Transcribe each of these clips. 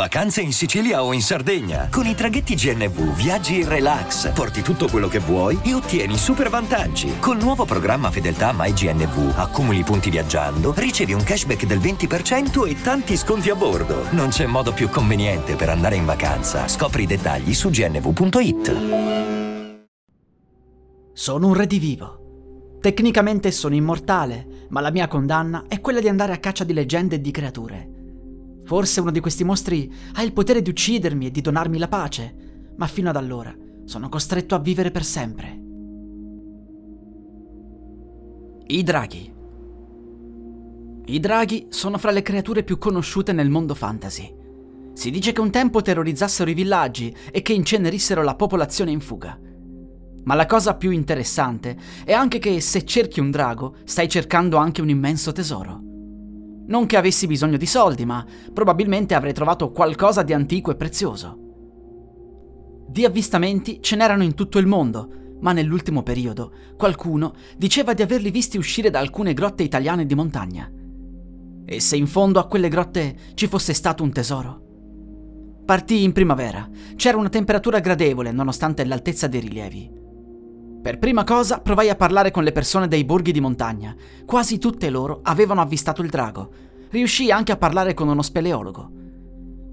Vacanze in Sicilia o in Sardegna. Con i traghetti GNV viaggi in relax, porti tutto quello che vuoi e ottieni super vantaggi. Col nuovo programma Fedeltà MyGNV accumuli punti viaggiando, ricevi un cashback del 20% e tanti sconti a bordo. Non c'è modo più conveniente per andare in vacanza. Scopri i dettagli su gnv.it. Sono un redivivo. Tecnicamente sono immortale, ma la mia condanna è quella di andare a caccia di leggende e di creature. Forse uno di questi mostri ha il potere di uccidermi e di donarmi la pace, ma fino ad allora sono costretto a vivere per sempre. I draghi. I draghi sono fra le creature più conosciute nel mondo fantasy. Si dice che un tempo terrorizzassero i villaggi e che incenerissero la popolazione in fuga. Ma la cosa più interessante è anche che se cerchi un drago, stai cercando anche un immenso tesoro. Non che avessi bisogno di soldi, ma probabilmente avrei trovato qualcosa di antico e prezioso. Di avvistamenti ce n'erano in tutto il mondo, ma nell'ultimo periodo qualcuno diceva di averli visti uscire da alcune grotte italiane di montagna. E se in fondo a quelle grotte ci fosse stato un tesoro? Partii in primavera. C'era una temperatura gradevole nonostante l'altezza dei rilievi. Per prima cosa provai a parlare con le persone dei borghi di montagna. Quasi tutte loro avevano avvistato il drago. Riuscii anche a parlare con uno speleologo.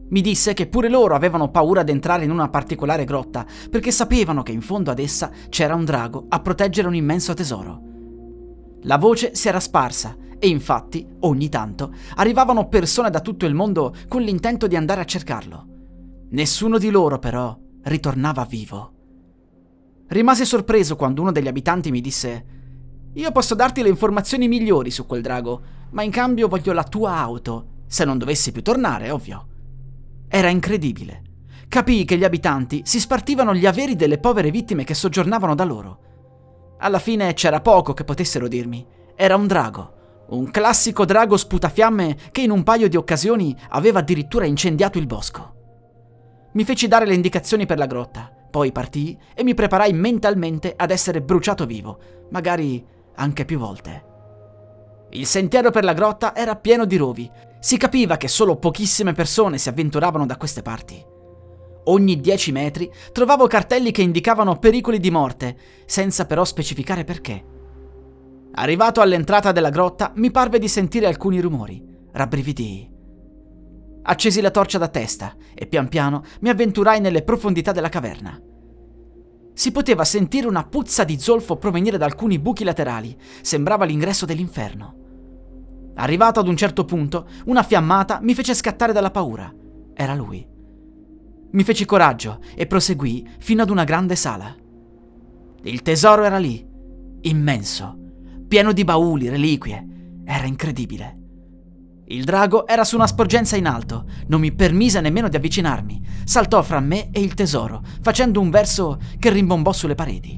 Mi disse che pure loro avevano paura di entrare in una particolare grotta perché sapevano che in fondo ad essa c'era un drago a proteggere un immenso tesoro. La voce si era sparsa e infatti, ogni tanto, arrivavano persone da tutto il mondo con l'intento di andare a cercarlo. Nessuno di loro, però, ritornava vivo. Rimasi sorpreso quando uno degli abitanti mi disse Io posso darti le informazioni migliori su quel drago, ma in cambio voglio la tua auto, se non dovessi più tornare, ovvio. Era incredibile. Capii che gli abitanti si spartivano gli averi delle povere vittime che soggiornavano da loro. Alla fine c'era poco che potessero dirmi. Era un drago. Un classico drago sputafiamme che in un paio di occasioni aveva addirittura incendiato il bosco. Mi feci dare le indicazioni per la grotta poi partii e mi preparai mentalmente ad essere bruciato vivo, magari anche più volte. Il sentiero per la grotta era pieno di rovi. Si capiva che solo pochissime persone si avventuravano da queste parti. Ogni dieci metri trovavo cartelli che indicavano pericoli di morte, senza però specificare perché. Arrivato all'entrata della grotta, mi parve di sentire alcuni rumori. Rabbrividii. Accesi la torcia da testa e pian piano mi avventurai nelle profondità della caverna. Si poteva sentire una puzza di zolfo provenire da alcuni buchi laterali, sembrava l'ingresso dell'inferno. Arrivato ad un certo punto, una fiammata mi fece scattare dalla paura. Era lui. Mi feci coraggio e proseguì fino ad una grande sala. Il tesoro era lì, immenso, pieno di bauli, reliquie. Era incredibile. Il drago era su una sporgenza in alto, non mi permise nemmeno di avvicinarmi. Saltò fra me e il tesoro, facendo un verso che rimbombò sulle pareti.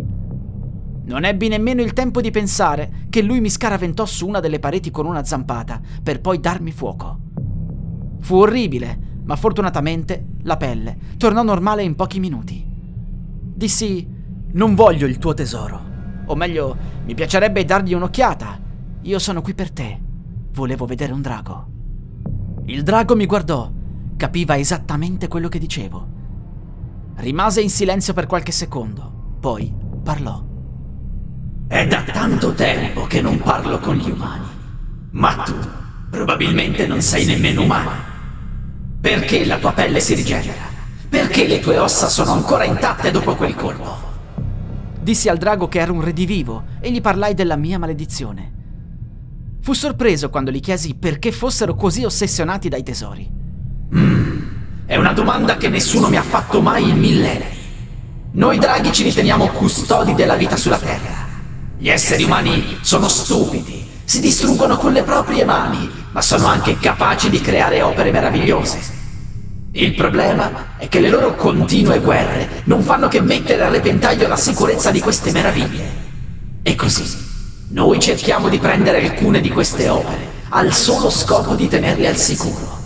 Non ebbi nemmeno il tempo di pensare che lui mi scaraventò su una delle pareti con una zampata, per poi darmi fuoco. Fu orribile, ma fortunatamente la pelle tornò normale in pochi minuti. Dissi: Non voglio il tuo tesoro. O meglio, mi piacerebbe dargli un'occhiata. Io sono qui per te. Volevo vedere un drago. Il drago mi guardò, capiva esattamente quello che dicevo. Rimase in silenzio per qualche secondo, poi parlò. È da tanto tempo che non parlo con gli umani. Ma tu probabilmente non sei nemmeno umano. Perché la tua pelle si rigenera? Perché le tue ossa sono ancora intatte dopo quel colpo? Dissi al drago che era un redivivo e gli parlai della mia maledizione. Fu sorpreso quando gli chiesi perché fossero così ossessionati dai tesori. Mm, è una domanda che nessuno mi ha fatto mai in millenni. Noi draghi ci riteniamo custodi della vita sulla Terra. Gli esseri umani sono stupidi, si distruggono con le proprie mani, ma sono anche capaci di creare opere meravigliose. Il problema è che le loro continue guerre non fanno che mettere a repentaglio la sicurezza di queste meraviglie. E così noi cerchiamo di prendere alcune di queste opere al solo scopo di tenerle al sicuro.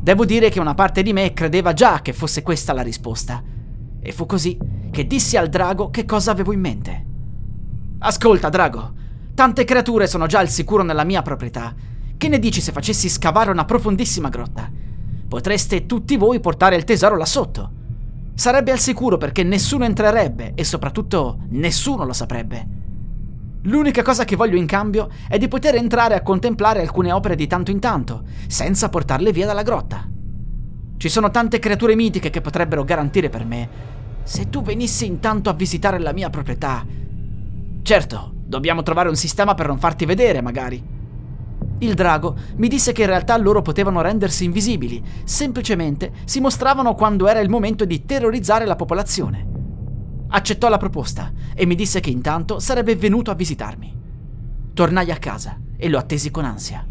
Devo dire che una parte di me credeva già che fosse questa la risposta. E fu così che dissi al drago che cosa avevo in mente. Ascolta, drago, tante creature sono già al sicuro nella mia proprietà. Che ne dici se facessi scavare una profondissima grotta? potreste tutti voi portare il tesoro là sotto. Sarebbe al sicuro perché nessuno entrerebbe e soprattutto nessuno lo saprebbe. L'unica cosa che voglio in cambio è di poter entrare a contemplare alcune opere di tanto in tanto, senza portarle via dalla grotta. Ci sono tante creature mitiche che potrebbero garantire per me. Se tu venissi intanto a visitare la mia proprietà. Certo, dobbiamo trovare un sistema per non farti vedere, magari. Il drago mi disse che in realtà loro potevano rendersi invisibili, semplicemente si mostravano quando era il momento di terrorizzare la popolazione. Accettò la proposta e mi disse che intanto sarebbe venuto a visitarmi. Tornai a casa e lo attesi con ansia.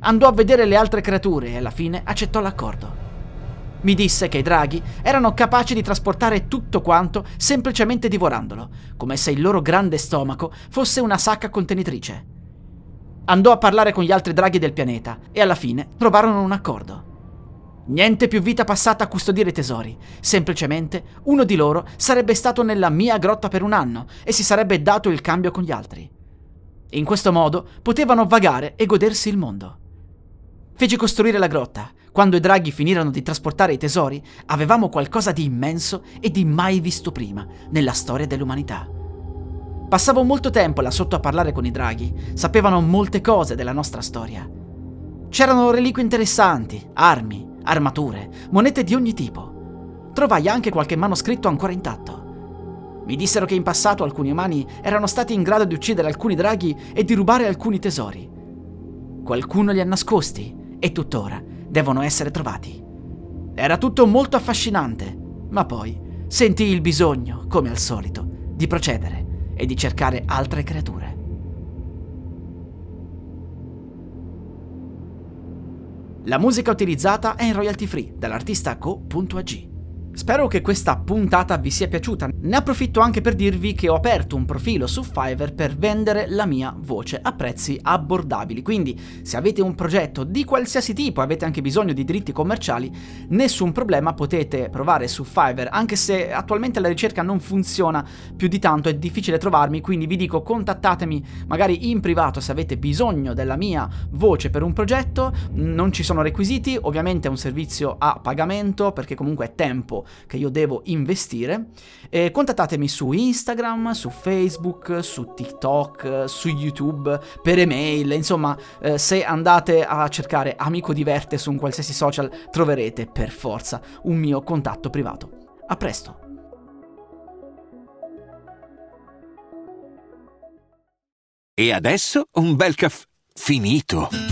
Andò a vedere le altre creature e alla fine accettò l'accordo. Mi disse che i draghi erano capaci di trasportare tutto quanto semplicemente divorandolo, come se il loro grande stomaco fosse una sacca contenitrice. Andò a parlare con gli altri draghi del pianeta e alla fine trovarono un accordo. Niente più vita passata a custodire i tesori, semplicemente uno di loro sarebbe stato nella mia grotta per un anno e si sarebbe dato il cambio con gli altri. In questo modo potevano vagare e godersi il mondo. Feci costruire la grotta. Quando i draghi finirono di trasportare i tesori, avevamo qualcosa di immenso e di mai visto prima nella storia dell'umanità. Passavo molto tempo là sotto a parlare con i draghi, sapevano molte cose della nostra storia. C'erano reliquie interessanti, armi, armature, monete di ogni tipo. Trovai anche qualche manoscritto ancora intatto. Mi dissero che in passato alcuni umani erano stati in grado di uccidere alcuni draghi e di rubare alcuni tesori. Qualcuno li ha nascosti e tuttora devono essere trovati. Era tutto molto affascinante, ma poi sentii il bisogno, come al solito, di procedere e di cercare altre creature. La musica utilizzata è in royalty free dall'artista go.ag. Spero che questa puntata vi sia piaciuta. Ne approfitto anche per dirvi che ho aperto un profilo su Fiverr per vendere la mia voce a prezzi abbordabili. Quindi, se avete un progetto di qualsiasi tipo, avete anche bisogno di diritti commerciali, nessun problema, potete provare su Fiverr, anche se attualmente la ricerca non funziona più di tanto, è difficile trovarmi, quindi vi dico contattatemi magari in privato se avete bisogno della mia voce per un progetto, non ci sono requisiti, ovviamente è un servizio a pagamento perché comunque è che io devo investire, eh, contattatemi su Instagram, su Facebook, su TikTok, su YouTube, per email, insomma, eh, se andate a cercare Amico Diverte su un qualsiasi social troverete per forza un mio contatto privato. A presto! E adesso un bel caffè finito.